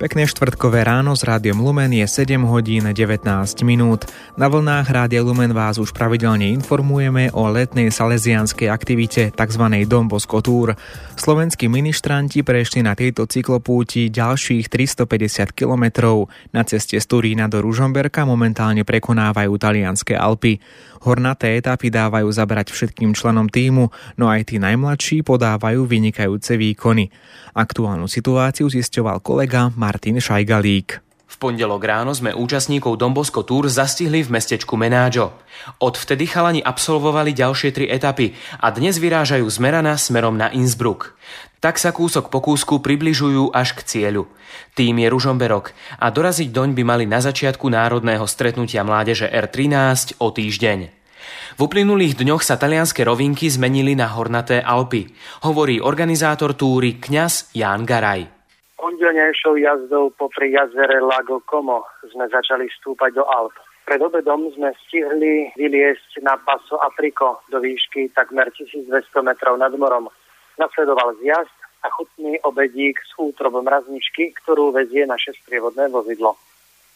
Pekné štvrtkové ráno s Rádiom Lumen je 7 hodín 19 minút. Na vlnách Rádia Lumen vás už pravidelne informujeme o letnej salesianskej aktivite tzv. Dom Bosko Tour. Slovenskí ministranti prešli na tejto cyklopúti ďalších 350 kilometrov. Na ceste z Turína do Ružomberka momentálne prekonávajú talianské Alpy. Hornaté etapy dávajú zabrať všetkým členom týmu, no aj tí najmladší podávajú vynikajúce výkony. Aktuálnu situáciu zisťoval kolega Martin Šajgalík. V pondelok ráno sme účastníkov Dombosko Tour zastihli v mestečku Menáďo. Odvtedy chalani absolvovali ďalšie tri etapy a dnes vyrážajú z Merana smerom na Innsbruck. Tak sa kúsok po kúsku približujú až k cieľu. Tým je Ružomberok a doraziť doň by mali na začiatku národného stretnutia mládeže R13 o týždeň. V uplynulých dňoch sa talianské rovinky zmenili na hornaté Alpy, hovorí organizátor túry kňaz Ján Garaj pondelnejšou jazdou popri jazere Lago Como sme začali stúpať do Alp. Pred obedom sme stihli vyliesť na paso Afriko do výšky takmer 1200 metrov nad morom. Nasledoval zjazd a chutný obedík s útrobom mrazničky, ktorú vezie naše sprievodné vozidlo.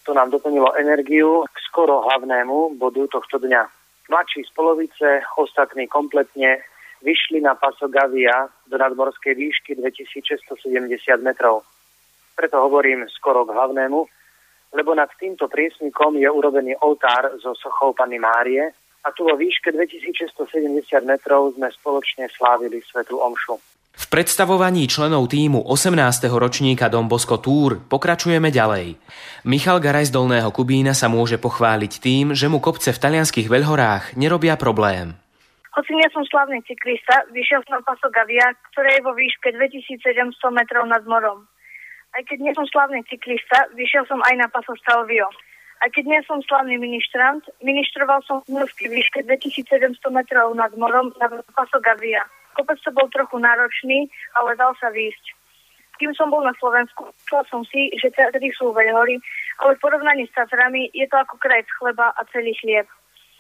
To nám doplnilo energiu k skoro hlavnému bodu tohto dňa. Mladší z polovice, ostatní kompletne, vyšli na paso Gavia do nadmorskej výšky 2670 metrov. Preto hovorím skoro k hlavnému, lebo nad týmto priesnikom je urobený oltár zo sochou Panny Márie a tu vo výške 2670 metrov sme spoločne slávili Svetu Omšu. V predstavovaní členov týmu 18. ročníka Don Bosco Tour pokračujeme ďalej. Michal Garaj z Dolného Kubína sa môže pochváliť tým, že mu kopce v talianských veľhorách nerobia problém. Hoci nie som slavný cyklista, vyšiel som paso Gavia, ktoré je vo výške 2700 metrov nad morom. Aj keď nie som slavný cyklista, vyšiel som aj na paso Salvio. Aj keď nie som slavný ministrant, ministroval som v morskej výške 2700 metrov nad morom na paso Gavia. Kopec to bol trochu náročný, ale dal sa výjsť. Kým som bol na Slovensku, chcel som si, že tedy sú veľhory, ale v porovnaní s Tatrami je to ako kraj chleba a celý chlieb.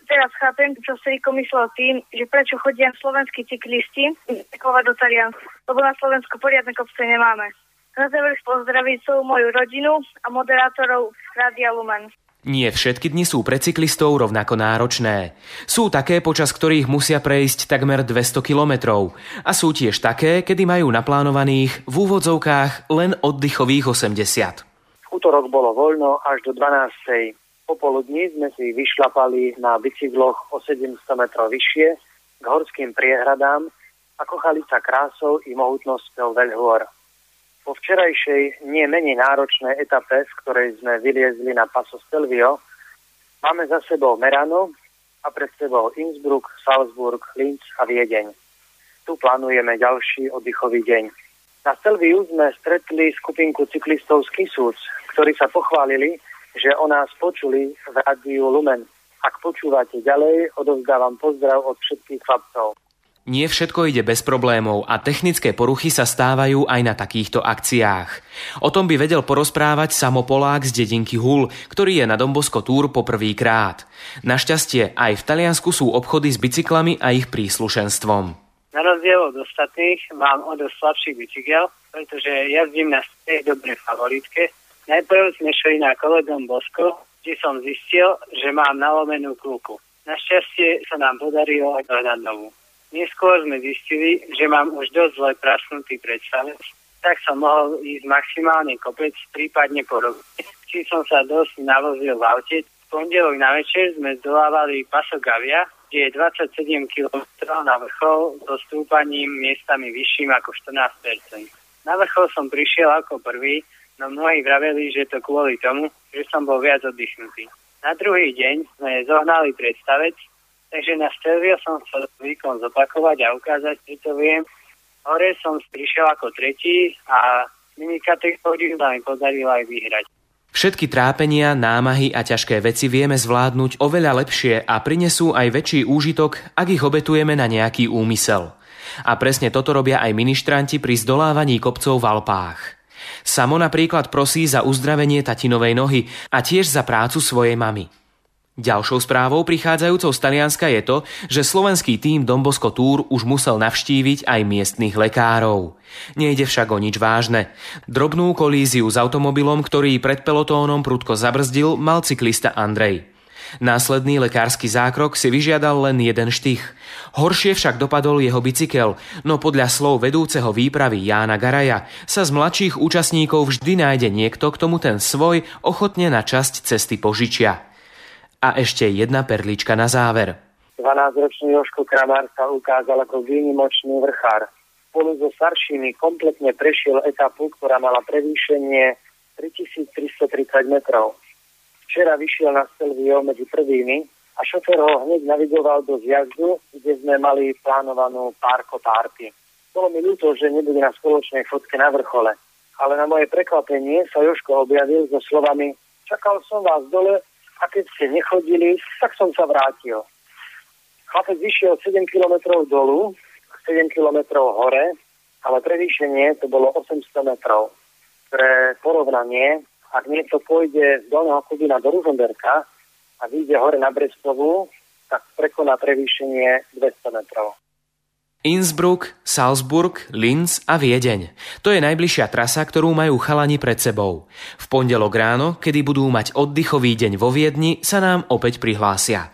Teraz chápem, čo si Riko myslel tým, že prečo chodia slovenskí cyklisti do Taliansku, lebo na Slovensku poriadne kopce nemáme. Na záver pozdraviť celú moju rodinu a moderátorov Rádia Lumen. Nie všetky dni sú pre cyklistov rovnako náročné. Sú také, počas ktorých musia prejsť takmer 200 kilometrov. A sú tiež také, kedy majú naplánovaných v úvodzovkách len oddychových 80. V útorok bolo voľno až do 12. Popoludní sme si vyšlapali na bicykloch o 700 metrov vyššie k horským priehradám a kochali sa krásou i mohutnosťou veľhôr. Po včerajšej nie menej náročnej etape, v ktorej sme vyliezli na Paso Stelvio, máme za sebou Merano a pred sebou Innsbruck, Salzburg, Linz a Viedeň. Tu plánujeme ďalší oddychový deň. Na Stelviu sme stretli skupinku cyklistov z Kisúc, ktorí sa pochválili, že o nás počuli v rádiu Lumen. Ak počúvate ďalej, odovzdávam pozdrav od všetkých chlapcov. Nie všetko ide bez problémov a technické poruchy sa stávajú aj na takýchto akciách. O tom by vedel porozprávať samopolák z dedinky Hul, ktorý je na Dombosko Tour poprvýkrát. Našťastie aj v Taliansku sú obchody s bicyklami a ich príslušenstvom. Na rozdiel od ostatných mám o dosť slabší bicykel, pretože jazdím na tej dobrej favoritke. Najprv sme šli na kole Dombosko, kde som zistil, že mám nalomenú kľúku. Našťastie sa nám podarilo aj dohnať novú. Neskôr sme zistili, že mám už dosť zle prasnutý predstavec, tak som mohol ísť maximálne kopec, prípadne podobne. Či som sa dosť navozil v aute. V pondelok na večer sme zdolávali Paso Gavia, kde je 27 km na vrchol so stúpaním miestami vyšším ako 14%. Na vrchol som prišiel ako prvý, no mnohí vraveli, že to kvôli tomu, že som bol viac oddychnutý. Na druhý deň sme zohnali predstavec, Takže na Stelvio som chcel výkon zopakovať a ukázať, že to viem. Hore som prišiel ako tretí a mini kategóriu sa mi podarilo aj vyhrať. Všetky trápenia, námahy a ťažké veci vieme zvládnuť oveľa lepšie a prinesú aj väčší úžitok, ak ich obetujeme na nejaký úmysel. A presne toto robia aj ministranti pri zdolávaní kopcov v Alpách. Samo napríklad prosí za uzdravenie tatinovej nohy a tiež za prácu svojej mamy. Ďalšou správou prichádzajúcou z Talianska je to, že slovenský tým Dombosko Tour už musel navštíviť aj miestnych lekárov. Nejde však o nič vážne. Drobnú kolíziu s automobilom, ktorý pred pelotónom prudko zabrzdil, mal cyklista Andrej. Následný lekársky zákrok si vyžiadal len jeden štych. Horšie však dopadol jeho bicykel, no podľa slov vedúceho výpravy Jána Garaja sa z mladších účastníkov vždy nájde niekto, k tomu ten svoj ochotne na časť cesty požičia. A ešte jedna perlička na záver. 12-ročný Joško Kramár sa ukázal ako výnimočný vrchár. Spolu so staršími kompletne prešiel etapu, ktorá mala prevýšenie 3330 metrov. Včera vyšiel na Stelvio medzi prvými a šofer ho hneď navigoval do zjazdu, kde sme mali plánovanú párko párty. Bolo mi ľúto, že nebude na spoločnej fotke na vrchole, ale na moje prekvapenie sa Joško objavil so slovami Čakal som vás dole a keď ste nechodili, tak som sa vrátil. Chlapec vyšiel 7 km dolu, 7 km hore, ale prevýšenie to bolo 800 metrov. Pre porovnanie, ak niečo pôjde z Dolného Kubina do Ružomberka a vyjde hore na Brestovu, tak prekoná prevýšenie 200 metrov. Innsbruck, Salzburg, Linz a Viedeň. To je najbližšia trasa, ktorú majú chalani pred sebou. V pondelok ráno, kedy budú mať oddychový deň vo Viedni, sa nám opäť prihlásia.